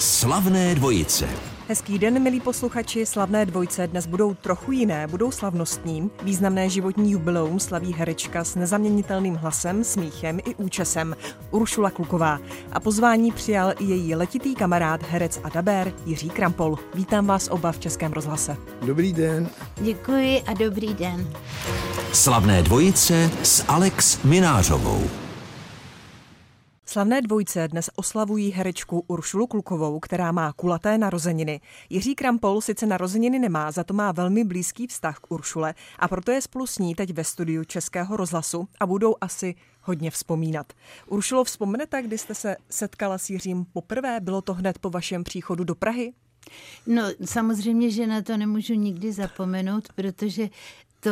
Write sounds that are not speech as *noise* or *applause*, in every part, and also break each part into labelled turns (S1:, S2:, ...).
S1: Slavné dvojice.
S2: Hezký den, milí posluchači. Slavné dvojce dnes budou trochu jiné, budou slavnostní. Významné životní jubileum slaví herečka s nezaměnitelným hlasem, smíchem i účesem Uršula Kluková. A pozvání přijal i její letitý kamarád, herec a dabér Jiří Krampol. Vítám vás oba v Českém rozhlase.
S3: Dobrý den.
S4: Děkuji a dobrý den.
S1: Slavné dvojice s Alex Minářovou.
S2: Slavné dvojce dnes oslavují herečku Uršulu Klukovou, která má kulaté narozeniny. Jiří Krampol sice narozeniny nemá, za to má velmi blízký vztah k Uršule a proto je spolu s ní teď ve studiu Českého rozhlasu a budou asi hodně vzpomínat. Uršulo, vzpomenete, kdy jste se setkala s Jiřím poprvé? Bylo to hned po vašem příchodu do Prahy?
S4: No samozřejmě, že na to nemůžu nikdy zapomenout, protože to,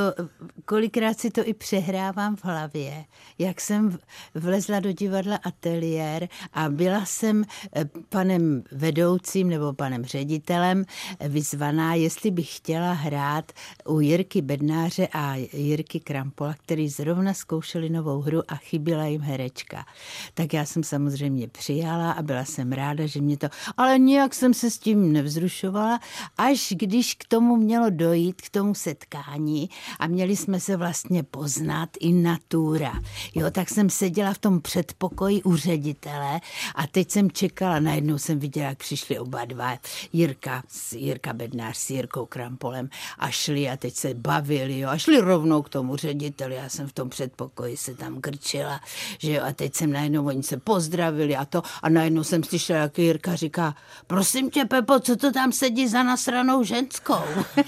S4: kolikrát si to i přehrávám v hlavě, jak jsem vlezla do divadla Ateliér a byla jsem eh, panem vedoucím nebo panem ředitelem vyzvaná, jestli bych chtěla hrát u Jirky Bednáře a Jirky Krampola, který zrovna zkoušeli novou hru a chyběla jim herečka. Tak já jsem samozřejmě přijala a byla jsem ráda, že mě to... Ale nijak jsem se s tím nevzrušovala, až když k tomu mělo dojít, k tomu setkání, a měli jsme se vlastně poznat i natura. Jo, tak jsem seděla v tom předpokoji u ředitele a teď jsem čekala, najednou jsem viděla, jak přišli oba dva, Jirka, Jirka Bednář s Jirkou Krampolem a šli a teď se bavili, jo, a šli rovnou k tomu řediteli, já jsem v tom předpokoji se tam krčila, že jo, a teď jsem najednou, oni se pozdravili a to, a najednou jsem slyšela, jak Jirka říká, prosím tě, Pepo, co to tam sedí za nasranou ženskou? *laughs*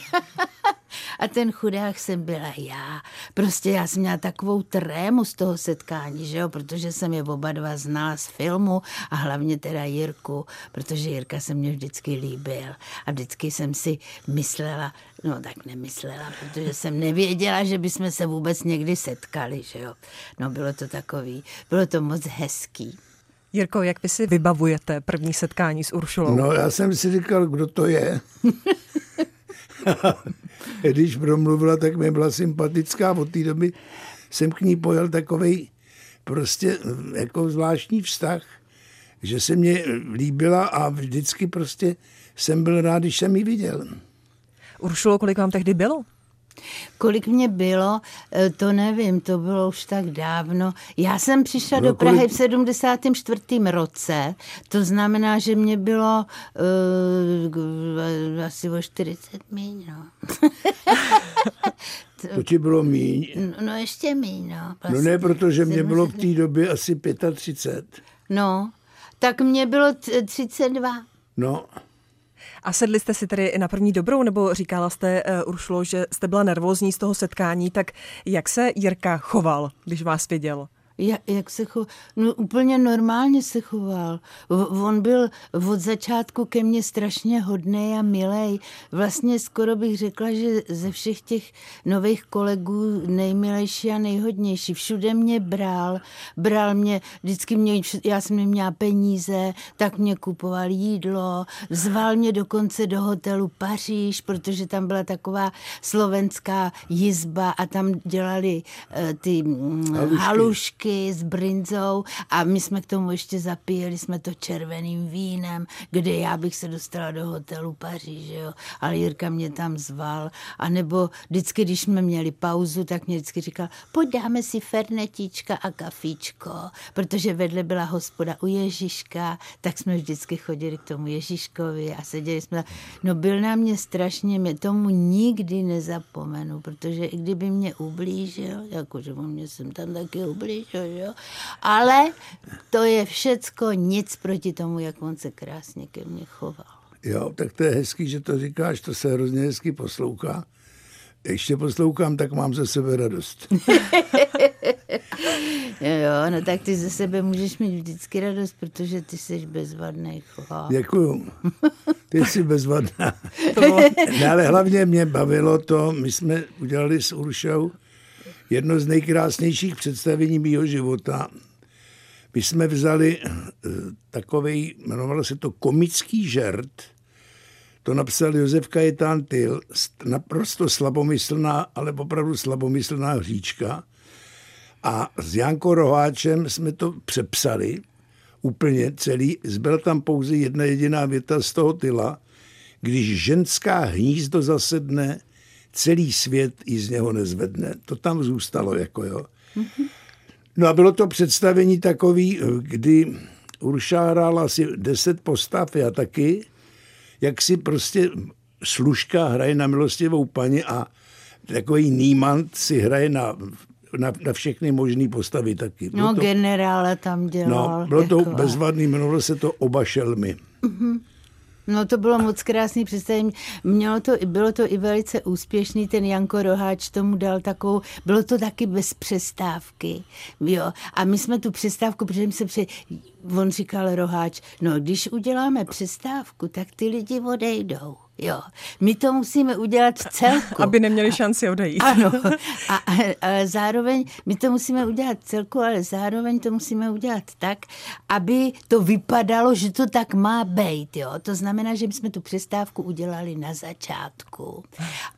S4: A ten chudák jsem byla já. Prostě já jsem měla takovou trému z toho setkání, že jo, protože jsem je oba dva znala z filmu a hlavně teda Jirku, protože Jirka se mě vždycky líbil a vždycky jsem si myslela, no tak nemyslela, protože jsem nevěděla, že bychom se vůbec někdy setkali, že jo. No bylo to takový, bylo to moc hezký.
S2: Jirko, jak vy si vybavujete první setkání s Uršulou?
S3: No já jsem si říkal, kdo to je. *laughs* *laughs* Když promluvila, tak mi byla sympatická. Od té doby jsem k ní pojel takový prostě jako zvláštní vztah, že se mě líbila a vždycky prostě jsem byl rád, když jsem ji viděl.
S2: Uršulo, kolik vám tehdy bylo?
S4: Kolik mě bylo, eh, to nevím, to bylo už tak dávno. Já jsem přišla bylo do Prahy kolik... v 74. roce, to znamená, že mě bylo uh, asi o 40 míň, no. *laughs*
S3: to ti bylo míň?
S4: No, no ještě míň, no.
S3: Vlastně. No ne, protože mě bylo v té době asi 35.
S4: No, tak mě bylo 32.
S3: No,
S2: a sedli jste si tedy na první dobrou, nebo říkala jste, uh, Uršulo, že jste byla nervózní z toho setkání, tak jak se Jirka choval, když vás viděl?
S4: Jak, jak se choval? No úplně normálně se choval. On byl od začátku ke mně strašně hodný a milej. Vlastně skoro bych řekla, že ze všech těch nových kolegů nejmilejší a nejhodnější. Všude mě bral, bral mě, vždycky mě, já jsem neměla peníze, tak mě kupoval jídlo, zval mě dokonce do hotelu Paříž, protože tam byla taková slovenská jizba a tam dělali uh, ty mm, halušky. halušky taky s brinzou a my jsme k tomu ještě zapíjeli jsme to červeným vínem, kde já bych se dostala do hotelu Paříž, jo. Ale Jirka mě tam zval. A nebo vždycky, když jsme měli pauzu, tak mě vždycky říkal, pojď dáme si fernetíčka a kafíčko, protože vedle byla hospoda u Ježíška, tak jsme vždycky chodili k tomu Ježíškovi a seděli jsme. No byl na mě strašně, mě tomu nikdy nezapomenu, protože i kdyby mě ublížil, jakože mě jsem tam taky ublížil, jo. Ale to je všecko nic proti tomu, jak on se krásně ke mně choval.
S3: Jo, tak to je hezký, že to říkáš, to se hrozně hezky poslouchá. Ještě poslouchám, tak mám ze sebe radost. *laughs*
S4: jo, no tak ty ze sebe můžeš mít vždycky radost, protože ty jsi bezvadný chlap.
S3: Děkuju. Ty jsi *laughs* bezvadná. ne, ale hlavně mě bavilo to, my jsme udělali s Uršou jedno z nejkrásnějších představení mého života. My jsme vzali eh, takový, jmenovalo se to komický žert, to napsal Josef Kajetán Tyl, naprosto slabomyslná, ale opravdu slabomyslná hříčka. A s Jankou Roháčem jsme to přepsali. úplně celý, zbyla tam pouze jedna jediná věta z toho tyla, když ženská hnízdo zasedne, celý svět ji z něho nezvedne. To tam zůstalo, jako jo. No a bylo to představení takový, kdy Urša hrála asi deset postav, já taky, jak si prostě služka hraje na milostivou paní a takový Niemand si hraje na, na, na všechny možné postavy taky.
S4: Bylo no, to, generále tam dělal.
S3: No, bylo jako... to bezvadný, jmenovalo se to Oba šelmy. Mm-hmm.
S4: No to bylo moc krásný představení. Mělo to, bylo to i velice úspěšný, ten Janko Roháč tomu dal takovou, bylo to taky bez přestávky, jo. A my jsme tu přestávku, protože se při, on říkal Roháč, no když uděláme přestávku, tak ty lidi odejdou. Jo, my to musíme udělat v celku.
S2: Aby neměli šanci odejít.
S4: Ano, *laughs* a, a, ale zároveň my to musíme udělat v celku, ale zároveň to musíme udělat tak, aby to vypadalo, že to tak má být. Jo. To znamená, že bychom tu přestávku udělali na začátku.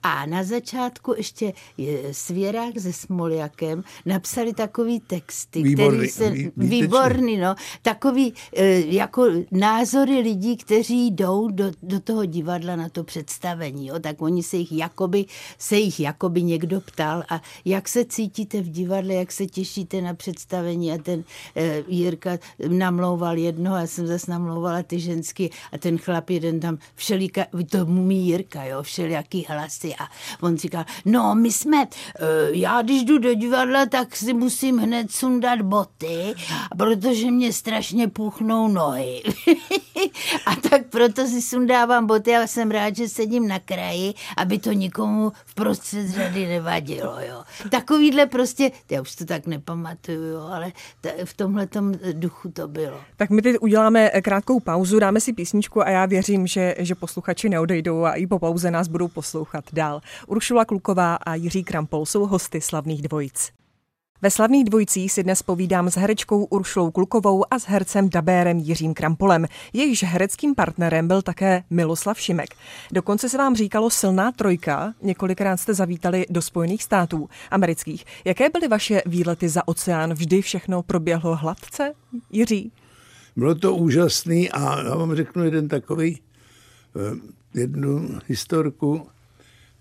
S4: A na začátku ještě Svěrák se Smoljakem napsali takový texty, výborný, který se, výborný, no, takový e, jako názory lidí, kteří jdou do, do toho divadla na to představení, jo, tak oni se jich jakoby, se jich jakoby někdo ptal a jak se cítíte v divadle, jak se těšíte na představení a ten e, Jirka namlouval jedno, já jsem zase namlouvala ty ženský a ten chlap jeden tam všelika, to mý Jirka, jo, všelijaký hlasy a on říkal, no my jsme, e, já když jdu do divadla, tak si musím hned sundat boty, protože mě strašně puchnou nohy. *laughs* *laughs* a tak proto si sundávám boty a jsem rád, že sedím na kraji, aby to nikomu v prostřed řady nevadilo. Jo. Takovýhle prostě, já už to tak nepamatuju, jo, ale v tomhle duchu to bylo.
S2: Tak my teď uděláme krátkou pauzu, dáme si písničku a já věřím, že, že posluchači neodejdou a i po pauze nás budou poslouchat dál. Uršula Kluková a Jiří Krampol jsou hosty slavných dvojic. Ve slavných dvojicích si dnes povídám s herečkou Uršlou Kulkovou a s hercem dabérem Jiřím Krampolem. Jejíž hereckým partnerem byl také Miloslav Šimek. Dokonce se vám říkalo silná trojka, několikrát jste zavítali do Spojených států amerických. Jaké byly vaše výlety za oceán? Vždy všechno proběhlo hladce, Jiří?
S3: Bylo to úžasný a já vám řeknu jeden takový, eh, jednu historku.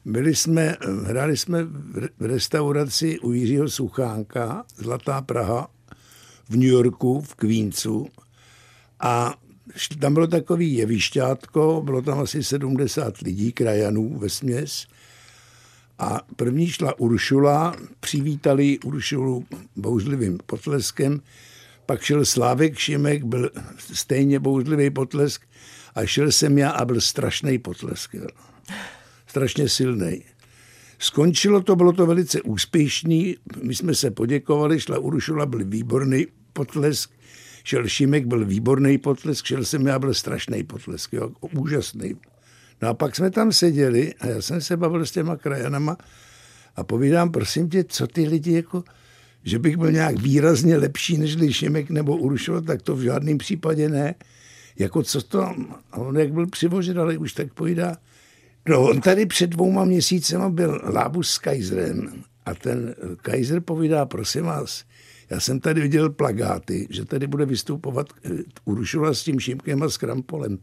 S3: Byli jsme, hráli jsme v restauraci u Jiřího Suchánka, Zlatá Praha, v New Yorku, v Queensu. A tam bylo takový jevišťátko, bylo tam asi 70 lidí, krajanů ve směs. A první šla Uršula, přivítali Uršulu bouřlivým potleskem, pak šel Slávek Šimek, byl stejně bouřlivý potlesk a šel jsem já a byl strašný potlesk. Jo strašně silný. Skončilo to, bylo to velice úspěšný, my jsme se poděkovali, šla Urušula, byl výborný potlesk, šel Šimek, byl výborný potlesk, šel jsem já, byl strašný potlesk, jo, úžasný. No a pak jsme tam seděli a já jsem se bavil s těma krajanama a povídám, prosím tě, co ty lidi jako, že bych byl nějak výrazně lepší než Šimek nebo Urušova, tak to v žádném případě ne. Jako co to, on jak byl přivožen, ale už tak povídá, No, on tady před dvouma měsícema byl Lábus s Kaiserem a ten Kaiser povídá, prosím vás, já jsem tady viděl plagáty, že tady bude vystupovat eh, Urušova s tím Šimkem a s Krampolem.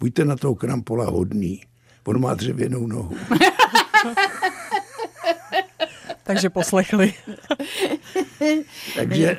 S3: Buďte na toho Krampola hodný. On má dřevěnou nohu. *laughs*
S2: Takže poslechli. *laughs*
S3: Takže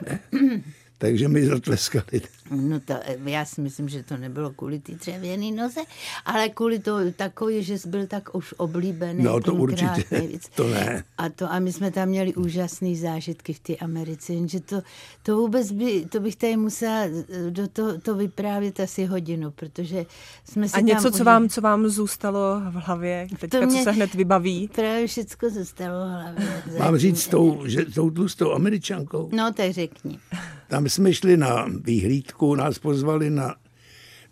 S3: takže mi zatleskali.
S4: No to, já si myslím, že to nebylo kvůli ty dřevěný noze, ale kvůli to takový, že jsi byl tak už oblíbený.
S3: No to určitě, nejvíc. *laughs* to ne.
S4: A, to, a my jsme tam měli úžasné zážitky v té Americe, jenže to, to vůbec by, to bych tady musela do to, to vyprávět asi hodinu, protože jsme si
S2: A něco, co vám, co vám zůstalo v hlavě, teďka, to mě, co se hned vybaví?
S4: Právě všechno zůstalo v hlavě. *laughs*
S3: Mám říct tou, že tou tlustou američankou?
S4: No, tak řekni.
S3: Tam jsme šli na výhlídku, nás pozvali na,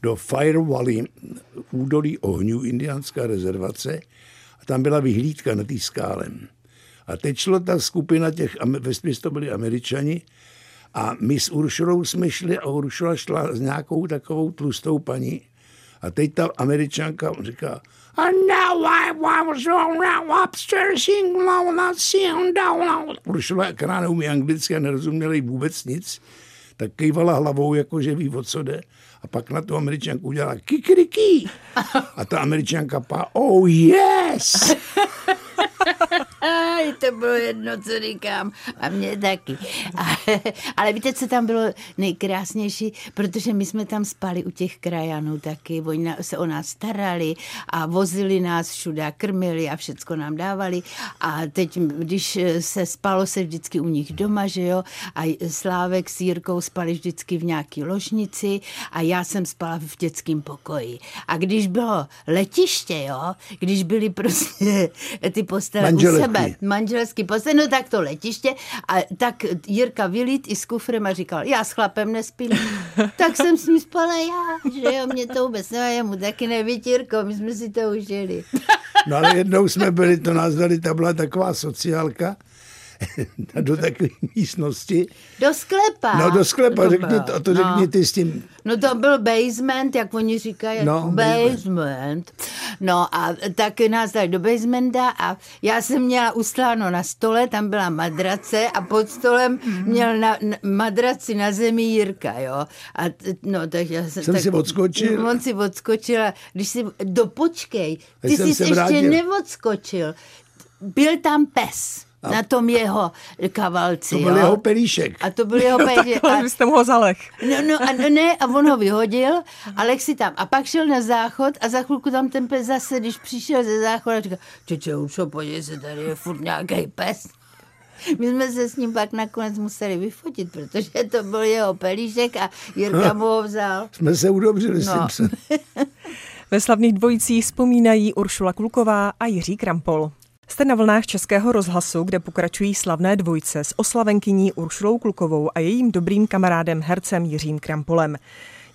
S3: do Fire Valley, údolí ohňů, indiánská rezervace, a tam byla vyhlídka na té skále. A teď šlo ta skupina těch, ve to byli američani, a my s Uršulou jsme šli a Uršula šla s nějakou takovou tlustou paní. A teď ta američanka říká, And now I was upstairs Uršula, která neumí anglicky a nerozuměla jí vůbec nic, tak kejvala hlavou, jako že ví, o co jde. A pak na tu američanku udělala kikiriki. A ta američanka pa, oh yes!
S4: Aj, to bylo jedno, co říkám. A mě taky. A, ale víte, co tam bylo nejkrásnější? Protože my jsme tam spali u těch krajanů taky. Oni se o nás starali a vozili nás všude krmili a všecko nám dávali. A teď, když se spalo se vždycky u nich doma, že jo, a Slávek s Jirkou spali vždycky v nějaký ložnici a já jsem spala v dětském pokoji. A když bylo letiště, jo, když byly prostě ty postele u sebe, manželský postele, no tak to letiště. A tak Jirka vylít i s kufrem a říkal, já s chlapem nespím. *laughs* tak jsem s ním spala já, že jo, mě to vůbec nevá, jemu taky neví, Jirko, my jsme si to užili. *laughs*
S3: no ale jednou jsme byli, to nás dali, ta byla taková sociálka, *laughs* do takové místnosti.
S4: Do sklepa.
S3: No do sklepa, to řekni to, to řekni no. ty s tím.
S4: No to byl basement, jak oni říkají, no, basement. No a tak nás dali do basementa a já jsem měla ustláno na stole, tam byla madrace a pod stolem mm. měl na, na madraci na zemi Jirka, jo. A no, tak já
S3: jsem, jsem tak, si odskočil.
S4: On si odskočil a když si, do počkej, ty jsi ještě neodskočil. Byl tam pes a na tom jeho kavalci.
S3: To byl
S4: jo?
S3: jeho pelíšek.
S4: A to byl jeho *laughs* pelíšek.
S2: a... vy jste mu ho zalech.
S4: No, no a no, ne, a on ho vyhodil, Alex si tam. A pak šel na záchod a za chvilku tam ten pes zase, když přišel ze záchoda, říkal, čeče, Uršo, podívej se, tady je furt nějaký pes. My jsme se s ním pak nakonec museli vyfotit, protože to byl jeho pelíšek a Jirka mu ho vzal. *laughs*
S3: Jsme se udobřili no. s tím. *laughs*
S2: Ve slavných dvojicích vzpomínají Uršula Kluková a Jiří Krampol. Jste na vlnách Českého rozhlasu, kde pokračují slavné dvojce s oslavenkyní Uršulou Klukovou a jejím dobrým kamarádem hercem Jiřím Krampolem.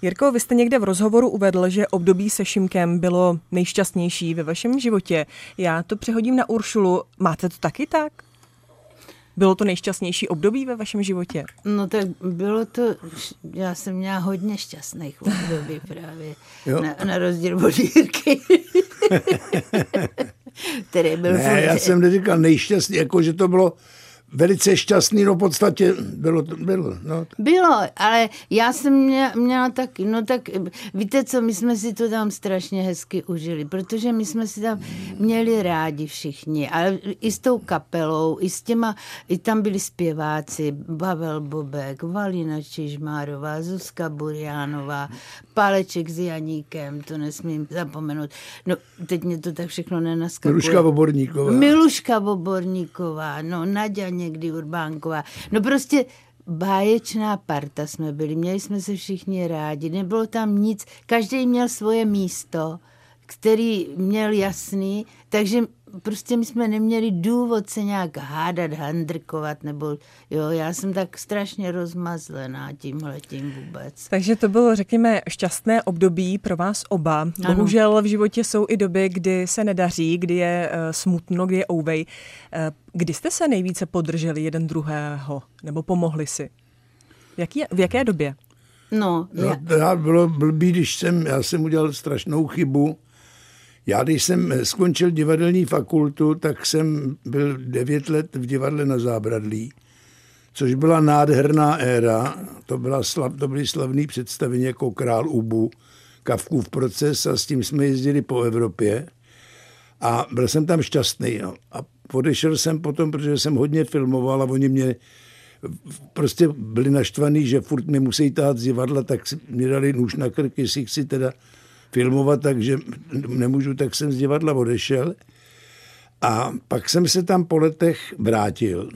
S2: Jirko, vy jste někde v rozhovoru uvedl, že období se Šimkem bylo nejšťastnější ve vašem životě. Já to přehodím na Uršulu. Máte to taky tak? Bylo to nejšťastnější období ve vašem životě?
S4: No tak bylo to, já jsem měla hodně šťastných období právě, jo. na, na rozdíl od Jirky. *laughs* který byl...
S3: Ne, já jsem neříkal nejšťastný, jako že to bylo velice šťastný, no v podstatě bylo to, bylo. No.
S4: Bylo, ale já jsem měla, měla taky, no tak víte co, my jsme si to tam strašně hezky užili, protože my jsme si tam měli rádi všichni, ale i s tou kapelou, i s těma, i tam byli zpěváci, Pavel Bobek, Valina Čižmárová, Zuzka Buriánová, Páleček s Janíkem, to nesmím zapomenout. No, teď mě to tak všechno nenaskakuje.
S3: Miluška Voborníková.
S4: Miluška Voborníková, no, Nadia někdy Urbánková. No prostě báječná parta jsme byli, měli jsme se všichni rádi, nebylo tam nic, každý měl svoje místo, který měl jasný, takže prostě my jsme neměli důvod se nějak hádat, handrkovat, nebo jo, já jsem tak strašně rozmazlená tímhle tím vůbec.
S2: Takže to bylo, řekněme, šťastné období pro vás oba. Ano. Bohužel v životě jsou i doby, kdy se nedaří, kdy je uh, smutno, kdy je ouvej. Uh, kdy jste se nejvíce podrželi jeden druhého, nebo pomohli si? Jaký, v jaké době?
S4: No,
S3: já... já bylo blbý, když jsem, já jsem udělal strašnou chybu, já, když jsem skončil divadelní fakultu, tak jsem byl devět let v divadle na Zábradlí, což byla nádherná éra. To, byla slav, to byly slavný představení jako Král Ubu, Kavkův proces a s tím jsme jezdili po Evropě. A byl jsem tam šťastný. No. A odešel jsem potom, protože jsem hodně filmoval a oni mě prostě byli naštvaní, že furt mi musí tát z divadla, tak mi dali nůž na krk, jestli chci teda filmovat, takže nemůžu, tak jsem z divadla odešel. A pak jsem se tam po letech vrátil.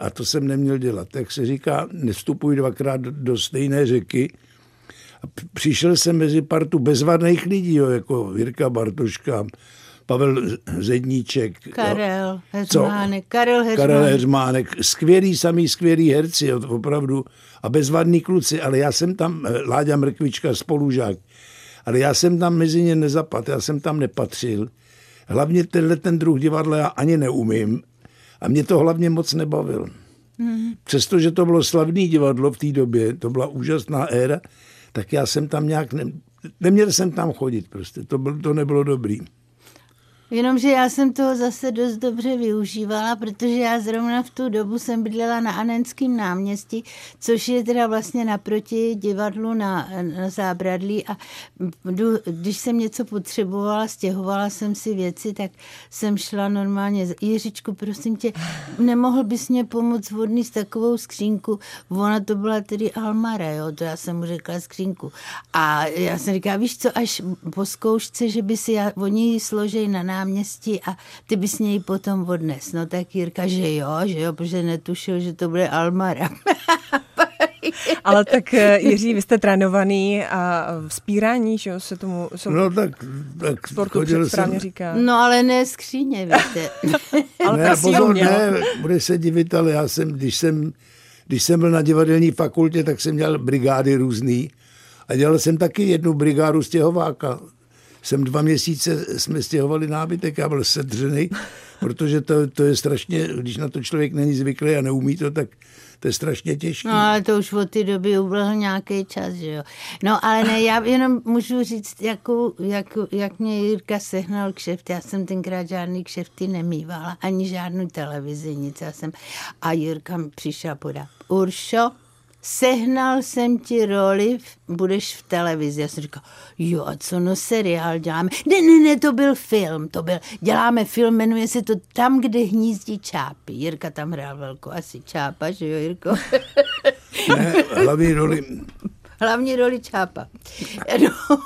S3: A to jsem neměl dělat. Tak se říká, nestupuj dvakrát do stejné řeky. A přišel jsem mezi partu bezvadných lidí, jo, jako Jirka Bartoška, Pavel Zedníček.
S4: Karel Heřmánek. Karel Heřmánek.
S3: Karel Heřmánek. Skvělý, samý skvělý herci, jo, opravdu. A bezvadní kluci, ale já jsem tam, eh, Láďa Mrkvička, spolužák, ale já jsem tam mezi ně nezapadl, já jsem tam nepatřil. Hlavně tenhle ten druh divadla já ani neumím a mě to hlavně moc nebavil. Hmm. Přestože to bylo slavné divadlo v té době, to byla úžasná éra, tak já jsem tam nějak, ne, neměl jsem tam chodit prostě, to, byl, to nebylo dobrý.
S4: Jenomže já jsem toho zase dost dobře využívala, protože já zrovna v tu dobu jsem bydlela na Anenském náměstí, což je teda vlastně naproti divadlu na, na Zábradlí a když jsem něco potřebovala, stěhovala jsem si věci, tak jsem šla normálně, Jiřičku, prosím tě, nemohl bys mě pomoct vodný s takovou skřínku? Ona to byla tedy Almara, jo, to já jsem mu řekla skřínku. A já jsem říkala, víš co, až po zkoušce, že by si já, oni ji složej na náměstí a ty bys něj potom odnes. No tak Jirka, že jo, že jo, protože netušil, že to bude Almara. *laughs*
S2: Ale tak eh, Jiří, vy jste trénovaný a vzpírání, že jo, se tomu
S3: se no tak, tak
S2: sportu správně jsem... říká.
S4: No ale ne skříně, víte. *laughs*
S2: ale
S3: ne, pozor, ne, bude se divit, ale já jsem, když jsem, když jsem byl na divadelní fakultě, tak jsem měl brigády různý a dělal jsem taky jednu brigádu stěhováka jsem dva měsíce, jsme stěhovali nábytek, já byl sedřený, protože to, to je strašně, když na to člověk není zvyklý a neumí to, tak to je strašně těžké.
S4: No ale to už od té doby uběhl nějaký čas, že jo. No ale ne, já jenom můžu říct, jakou, jak, jak mě Jirka sehnal kšeft. Já jsem tenkrát žádný kšefty nemývala, ani žádnou televizi, nic. Já jsem, a Jirka mi přišel podat. Uršo, sehnal jsem ti roli, budeš v televizi. Já jsem říkal, jo, a co no seriál děláme? Ne, ne, ne, to byl film, to byl, děláme film, jmenuje se to Tam, kde hnízdí čápy. Jirka tam hrál velkou asi čápa, že jo, Jirko?
S3: ne, hlavní roli
S4: hlavní roli Čápa. No,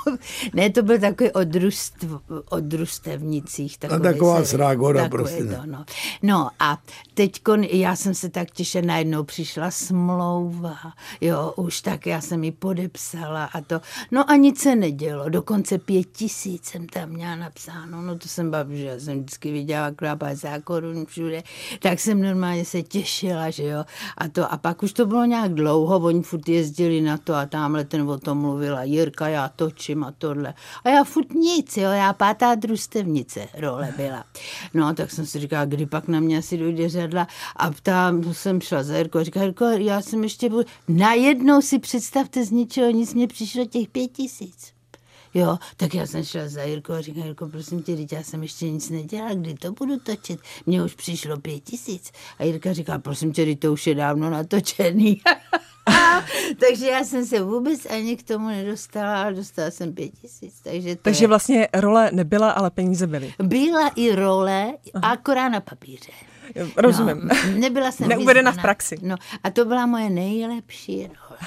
S4: ne, to byl takový o, družstv, o družstevnicích.
S3: Takový no, taková srágora prostě.
S4: To, no. no a teď já jsem se tak těšila, najednou přišla smlouva, jo, už tak já jsem ji podepsala a to. No a nic se nedělo, dokonce pět tisíc jsem tam měla napsáno, no to jsem babi, že já jsem vždycky viděla klapa za korun všude, tak jsem normálně se těšila, že jo, a to a pak už to bylo nějak dlouho, oni furt jezdili na to a tam tamhle ten o tom mluvila, Jirka, já točím a tohle. A já furt nic, jo, já pátá družstevnice role byla. No, tak jsem si říkala, kdy pak na mě asi dojde řadla a tam jsem šla za Jirko a říkala, Jirko, já jsem ještě byl, najednou si představte z ničeho nic, mě přišlo těch pět tisíc. Jo, tak já jsem šla za Jirko a říkám, Jirko, prosím tě, já jsem ještě nic nedělala, kdy to budu točit? Mně už přišlo pět tisíc. A Jirka říká, prosím tě, to už je dávno natočený. *laughs* *laughs* takže já jsem se vůbec ani k tomu nedostala, ale dostala jsem pět tisíc. Takže, to
S2: takže je... vlastně role nebyla, ale peníze byly.
S4: Byla i role, Aha. akorát na papíře.
S2: Rozumím.
S4: No, nebyla jsem *laughs*
S2: Neuvedena v praxi.
S4: No, a to byla moje nejlepší role.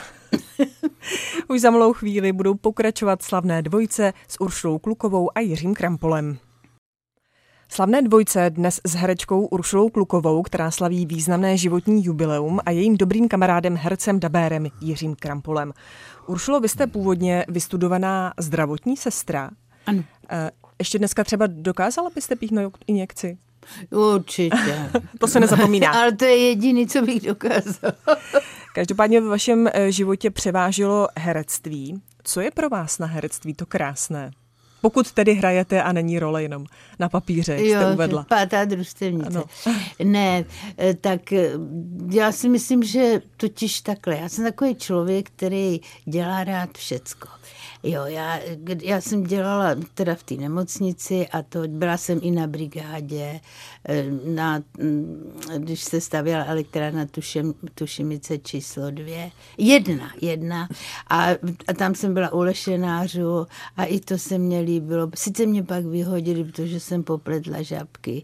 S4: *laughs*
S2: Už za malou chvíli budou pokračovat slavné dvojce s Uršulou Klukovou a Jiřím Krampolem. Slavné dvojce dnes s herečkou Uršulou Klukovou, která slaví významné životní jubileum a jejím dobrým kamarádem hercem dabérem Jiřím Krampolem. Uršulo, vy jste původně vystudovaná zdravotní sestra.
S4: Ano.
S2: Eh, ještě dneska třeba dokázala byste píchnout injekci?
S4: Určitě. *laughs*
S2: to se nezapomíná.
S4: Ale to je jediný, co bych dokázala.
S2: Každopádně v vašem eh, životě převážilo herectví. Co je pro vás na herectví to krásné? Pokud tedy hrajete a není role jenom na papíře, jak
S4: jo,
S2: jste uvedla.
S4: pátá družstevnice. Ano. *laughs* Ne, eh, tak eh, já si myslím, že totiž takhle. Já jsem takový člověk, který dělá rád všecko. Jo, já, já jsem dělala teda v té nemocnici a to byla jsem i na brigádě, eh, na, mm, když se stavěla elektrárna Tušem, Tušimice číslo dvě. Jedna, jedna. A, a tam jsem byla u lešenářů a i to se mně líbilo. Sice mě pak vyhodili, protože jsem popletla žabky.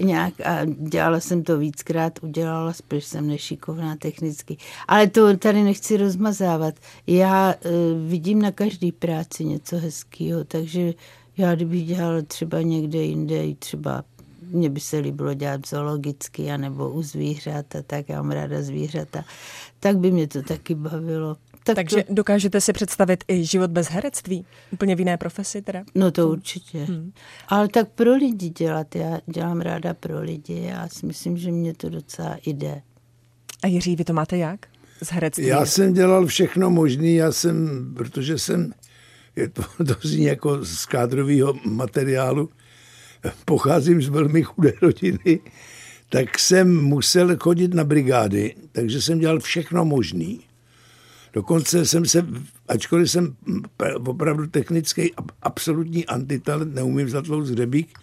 S4: Nějak, a dělala jsem to víckrát, udělala, protože jsem nešikovná technicky. Ale to tady nechci rozmazávat. Já uh, vidím na každý práci něco hezkého, takže já kdybych dělala třeba někde jinde, třeba mně by se líbilo dělat zoologicky, anebo u zvířat a tak, já mám ráda zvířata, tak by mě to taky bavilo.
S2: Tak Takže to... dokážete si představit i život bez herectví? Úplně v jiné profesi teda?
S4: No to určitě. Hmm. Ale tak pro lidi dělat. Já dělám ráda pro lidi. Já si myslím, že mě to docela jde.
S2: A Jiří, vy to máte jak? Z herectví?
S3: Já jsem dělal všechno možné. Já jsem, protože jsem je to, *laughs* to zní jako z kádrového materiálu, pocházím z velmi chudé rodiny, tak jsem musel chodit na brigády, takže jsem dělal všechno možný. Dokonce jsem se, ačkoliv jsem opravdu technický absolutní antitalent, neumím zatlou hřebík,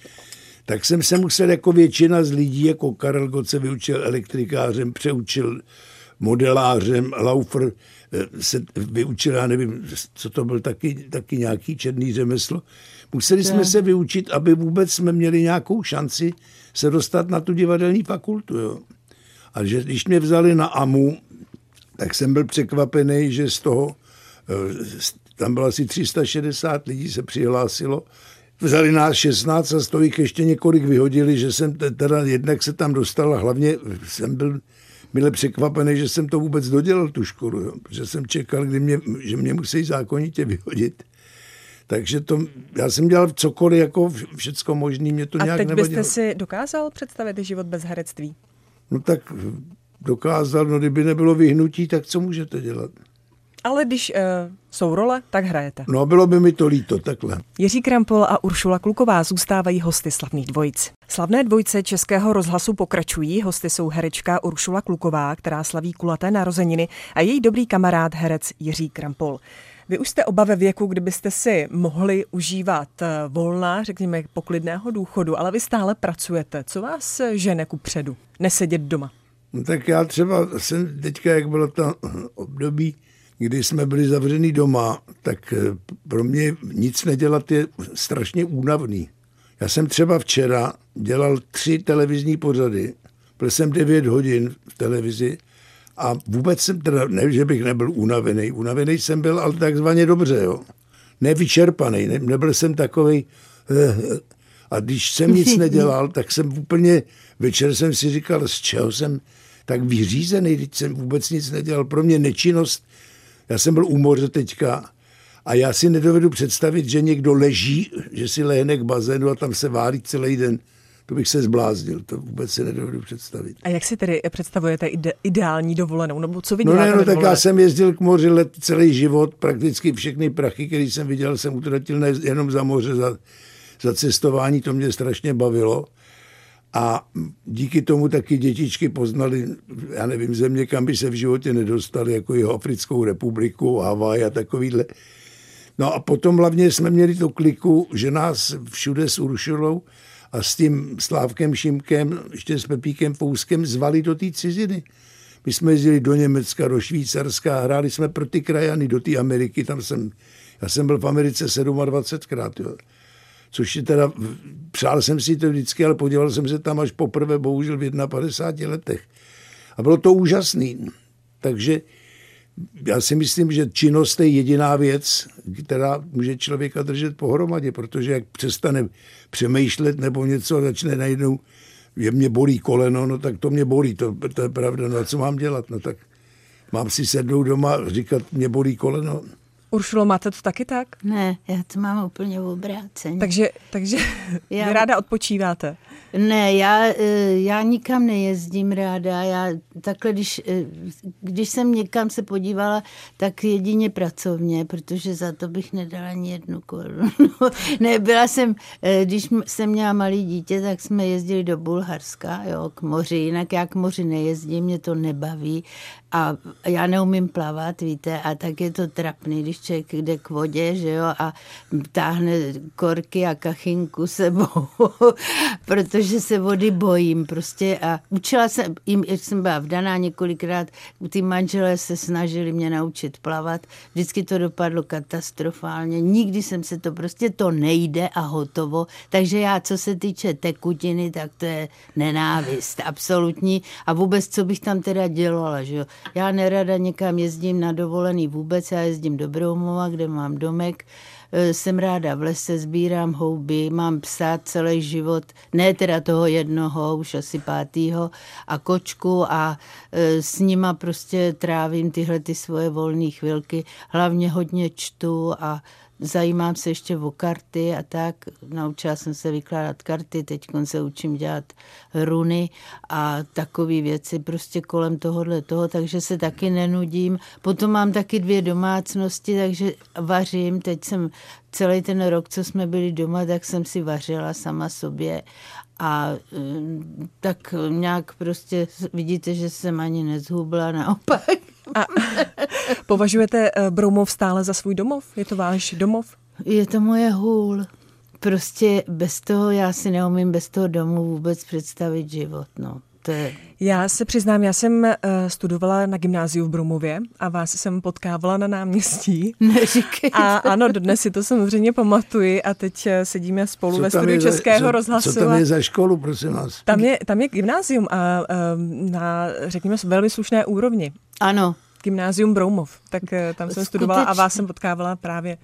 S3: tak jsem se musel jako většina z lidí, jako Karel Gott se vyučil elektrikářem, přeučil modelářem, Laufer eh, se vyučil, já nevím, co to byl, taky, taky nějaký černý řemeslo. Museli jsme se vyučit, aby vůbec jsme měli nějakou šanci se dostat na tu divadelní fakultu. Jo. A že když mě vzali na AMU, tak jsem byl překvapený, že z toho, eh, tam bylo asi 360 lidí se přihlásilo, vzali nás 16 a z toho jich ještě několik vyhodili, že jsem teda jednak se tam dostal a hlavně jsem byl mile překvapený, že jsem to vůbec dodělal tu školu, jo. že jsem čekal, kdy mě, že mě musí zákonitě vyhodit. Takže to, já jsem dělal cokoliv, jako všecko možný, mě to
S2: a
S3: nějak
S2: teď
S3: nevadilo.
S2: byste si dokázal představit život bez herectví?
S3: No tak dokázal, no kdyby nebylo vyhnutí, tak co můžete dělat?
S2: Ale když uh, jsou role, tak hrajete.
S3: No bylo by mi to líto, takhle.
S2: Jiří Krampol a Uršula Kluková zůstávají hosty slavných dvojic. Slavné dvojice Českého rozhlasu pokračují. Hosty jsou herečka Uršula Kluková, která slaví kulaté narozeniny, a její dobrý kamarád herec Jiří Krampol. Vy už jste oba ve věku, kdybyste si mohli užívat eh, volna, řekněme, poklidného důchodu, ale vy stále pracujete. Co vás eh, žene ku předu? Nesedět doma.
S3: No tak já třeba jsem teďka, jak bylo to období, kdy jsme byli zavřený doma, tak eh, pro mě nic nedělat je strašně únavný. Já jsem třeba včera dělal tři televizní pořady, byl jsem devět hodin v televizi a vůbec jsem teda, ne, že bych nebyl unavený, unavený jsem byl, ale takzvaně dobře, jo. Nevyčerpaný, ne, nebyl jsem takový. Eh, a když jsem nic *laughs* nedělal, tak jsem úplně, večer jsem si říkal, z čeho jsem tak vyřízený, když jsem vůbec nic nedělal. Pro mě nečinnost, já jsem byl u moře teďka a já si nedovedu představit, že někdo leží, že si lehne k bazénu a tam se válí celý den to bych se zbláznil, to vůbec si nedovedu představit.
S2: A jak si tedy představujete ide- ideální dovolenou, nebo co vy
S3: No ne, no tak já jsem jezdil k moři let celý život, prakticky všechny prachy, které jsem viděl, jsem utratil ne, jenom za moře, za, za cestování, to mě strašně bavilo. A díky tomu taky dětičky poznali, já nevím, země, kam by se v životě nedostali, jako jeho Africkou republiku, Havaj a takovýhle. No a potom hlavně jsme měli tu kliku, že nás všude s Uršulou a s tím Slávkem Šimkem, ještě s Pepíkem Fouskem zvali do té ciziny. My jsme jezdili do Německa, do Švýcarska, hráli jsme pro ty krajany, do té Ameriky, tam jsem, já jsem byl v Americe 27krát, jo. Což je teda, přál jsem si to vždycky, ale podíval jsem se tam až poprvé, bohužel v 51 letech. A bylo to úžasný. Takže já si myslím, že činnost je jediná věc, která může člověka držet pohromadě, protože jak přestane přemýšlet nebo něco začne najednou, je mě bolí koleno, no tak to mě bolí, to, to je pravda, no a co mám dělat, no tak mám si sednout doma a říkat, mě bolí koleno.
S2: Uršulo, máte to taky tak?
S4: Ne, já to mám úplně obráceně.
S2: Takže, takže *laughs*
S4: Já-
S2: vy ráda odpočíváte.
S4: Ne, já, eh, já nikam nejezdím ráda. Já takhle, když, eh, když jsem někam se podívala, tak jedině pracovně, protože za to bych nedala ani jednu korunu. *laughs* ne, byla jsem, eh, když jsem měla malý dítě, tak jsme jezdili do Bulharska, jo, k moři. Jinak já k moři nejezdím, mě to nebaví. A já neumím plavat, víte, a tak je to trapný, když člověk jde k vodě, že jo, a táhne korky a kachinku sebou, *laughs* protože se vody bojím prostě. A učila jsem, jim, jak jsem byla vdaná několikrát, ty manželé se snažili mě naučit plavat, vždycky to dopadlo katastrofálně, nikdy jsem se to, prostě to nejde a hotovo, takže já, co se týče tekutiny, tak to je nenávist, absolutní. A vůbec, co bych tam teda dělala, že jo. Já nerada někam jezdím na dovolený vůbec, já jezdím do Broumova, kde mám domek, E, jsem ráda v lese, sbírám houby, mám psa celý život, ne teda toho jednoho, už asi pátýho, a kočku a e, s nima prostě trávím tyhle ty svoje volné chvilky. Hlavně hodně čtu a zajímám se ještě o karty a tak. Naučila jsem se vykládat karty, teď se učím dělat runy a takové věci prostě kolem tohohle toho, takže se taky nenudím. Potom mám taky dvě domácnosti, takže vařím. Teď jsem celý ten rok, co jsme byli doma, tak jsem si vařila sama sobě a mm, tak nějak prostě vidíte, že jsem ani nezhubla, naopak.
S2: A *laughs* považujete eh, Broumov stále za svůj domov? Je to váš domov?
S4: Je to moje hůl. prostě bez toho, já si neumím bez toho domu vůbec představit život, no. To je...
S2: Já se přiznám, já jsem uh, studovala na gymnáziu v Brumově a vás jsem potkávala na náměstí. *laughs*
S4: Neříkej
S2: A ano, dodnes si to samozřejmě pamatuji a teď eh, sedíme spolu
S3: Co
S2: ve studiu
S3: za-
S2: Českého
S3: co,
S2: rozhlasu.
S3: Co tam je za školu, prosím vás?
S2: tam je, tam je gymnázium a um, na, řekněme, velmi slušné úrovni.
S4: Ano,
S2: Gymnázium Broumov, tak tam jsem studovala a vás
S4: Skutečně.
S2: jsem potkávala právě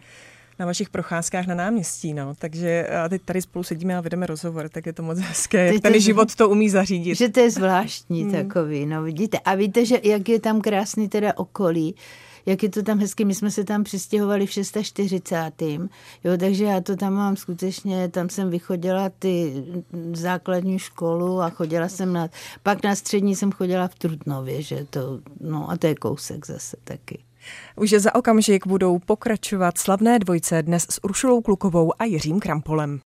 S2: na vašich procházkách na náměstí, no. Takže a teď tady spolu sedíme a vedeme rozhovor, tak je to moc hezké,
S4: Teď
S2: ten
S4: je-
S2: život to umí zařídit.
S4: že to je zvláštní
S2: Hmm.
S4: takový, no vidíte. A víte, že jak je tam krásný teda okolí, jak je to tam hezky, my jsme se tam přistěhovali v 640. Jo, takže já to tam mám skutečně, tam jsem vychodila ty základní školu a chodila jsem na, pak na střední jsem chodila v Trutnově, že to, no a to je kousek zase taky.
S2: Už za okamžik budou pokračovat slavné dvojce dnes s Uršulou Klukovou a Jiřím Krampolem.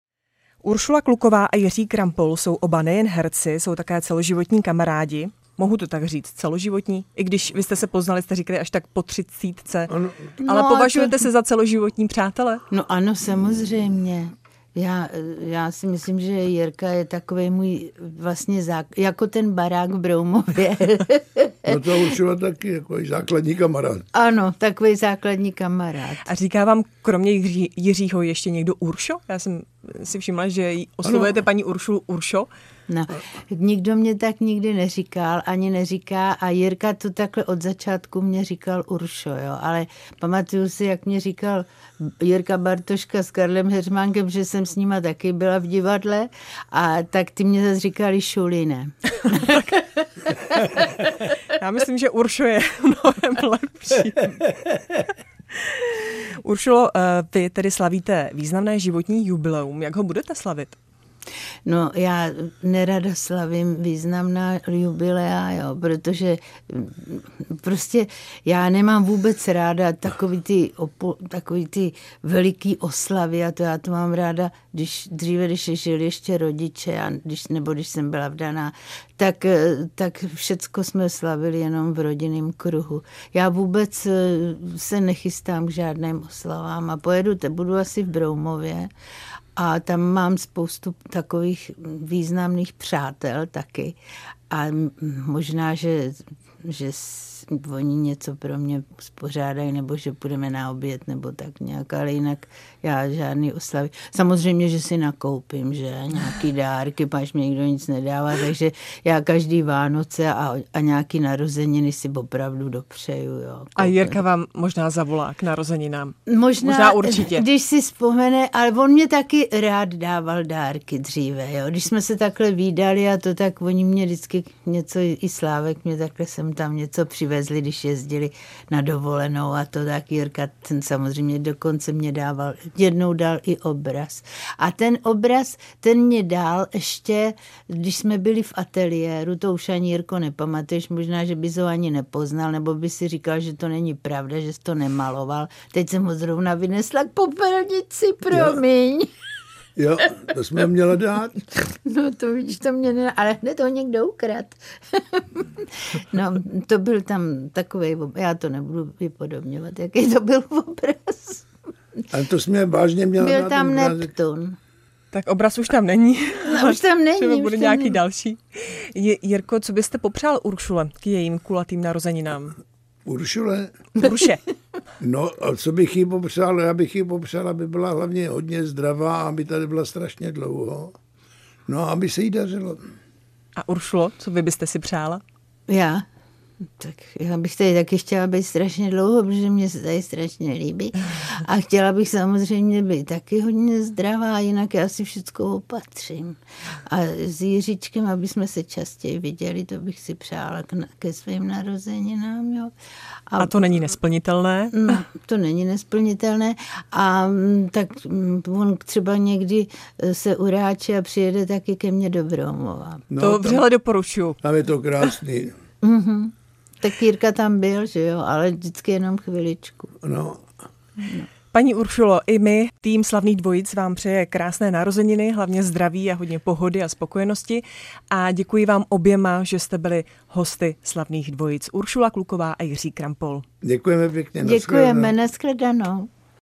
S2: Uršula Kluková a Jiří Krampol jsou oba nejen herci, jsou také celoživotní kamarádi. Mohu to tak říct, celoživotní? I když vy jste se poznali, jste říkali až tak po třicítce.
S3: Ano,
S2: Ale
S4: No,
S2: považujete
S4: to-
S2: se za celoživotní přátele?
S4: No ano, samozřejmě. Já, já si myslím, že Jirka je takový můj vlastně zák- jako ten barák v Broumově. *laughs*
S3: no to Uršula taky, jako základní kamarád.
S4: ano, takový základní kamarád.
S2: A říká vám kromě Jiří, Jiřího ještě někdo Uršo? Já jsem si všimla, že jí oslovujete
S3: Ano.
S2: paní Uršulu Uršo.
S4: No, nikdo mě tak nikdy neříkal, ani neříká a Jirka to takhle od začátku mě říkal Uršo, jo, ale pamatuju si, jak mě říkal Jirka Bartoška s Karlem Heřmánkem, že jsem s nima taky byla v divadle a tak ty mě zase říkali Šuline. *laughs* *laughs*
S2: Já myslím, že Uršo je *laughs* mnohem lepší. Uršulo, eh, vy tedy slavíte významné životní jubileum. Jak ho budete slavit?
S4: No, já nerada slavím významná jubilea, jo, protože mm, prostě já nemám vůbec ráda takový ty, opo, takový ty veliký oslavy a to já to mám ráda, když dříve, když žili ještě rodiče, a když, nebo když jsem byla vdaná, tak, eh, tak všecko jsme slavili jenom v rodinném kruhu. Já vůbec eh, se nechystám k žádným oslavám a pojedu, te budu asi v Broumově a tam mám spoustu takových významných přátel taky. A možná, že, že oni něco pro mě spořádají, nebo že půjdeme na oběd, nebo tak nějak, ale jinak já žádný oslavy. Samozřejmě, že si nakoupím, že nějaký *laughs* dárky, páč mi nikdo nic nedává, takže já každý Vánoce a, a nějaký narozeniny si opravdu dopřeju. Jo,
S2: A. Jirka vám možná zavolá k narozeninám.
S4: Možná,
S2: Možná určitě.
S4: Když si vzpomene, ale on mě taky rád dával dárky dříve, jo. Když jsme se takhle výdali a to tak, oni mě vždycky něco, i Slávek mě takhle sem tam něco přivezli, když jezdili na dovolenou a to tak Jirka, ten samozřejmě dokonce mě dával, jednou dal i obraz. A ten obraz, ten mě dal ještě, když jsme byli v ateliéru, to už ani Jirko nepamatuješ, možná, že bys ho ani nepoznal, nebo by si říkal, že to není pravda, že jsi to nemaloval. Teď jsem ho zrovna vynesla k popelnici, promiň.
S3: Jo, to jsme měla dát. *laughs*
S4: No to víš, to mě ne, ale hned ho někdo ukrad. *laughs* no, to byl tam takový, já to nebudu vypodobňovat, jaký to byl obraz.
S3: A to jsme vážně měla
S4: Byl
S3: dát.
S4: tam. Neptun.
S2: Tak obraz už tam není.
S4: No, už tam *laughs* není.
S2: Třeba
S4: už
S2: bude
S4: tam
S2: nějaký
S4: není.
S2: další. Je, Jirko, co byste popřál Uršule k jejím kulatým narozeninám?
S3: Uršule,
S2: Urše.
S3: no a co bych jí popřál? Já bych jí popřál, aby byla hlavně hodně zdravá, aby tady byla strašně dlouho. No a aby se jí dařilo.
S2: A Uršulo, co vy byste si přála?
S4: Já? Tak já bych tady taky chtěla být strašně dlouho, protože mě se tady strašně líbí. A chtěla bych samozřejmě být taky hodně zdravá, jinak já si všechno opatřím. A s Jiříčkem, aby jsme se častěji viděli, to bych si přála k, ke svým narozeninám. Jo.
S2: A to není nesplnitelné.
S4: No, to není nesplnitelné. A mm, tak mm, on třeba někdy eh, se uráče a přijede taky ke mně do Bromova.
S3: No,
S2: to vřele doporučuju.
S3: tam je to krásný.
S4: Tak Jirka tam byl, že jo, ale vždycky jenom chviličku.
S3: No,
S2: Paní Uršulo, i my, tým slavných dvojic, vám přeje krásné narozeniny, hlavně zdraví a hodně pohody a spokojenosti. A děkuji vám oběma, že jste byli hosty slavných dvojic Uršula Kluková a Jiří Krampol.
S3: děkujeme pěkně.
S4: Děkujeme, nashledanou.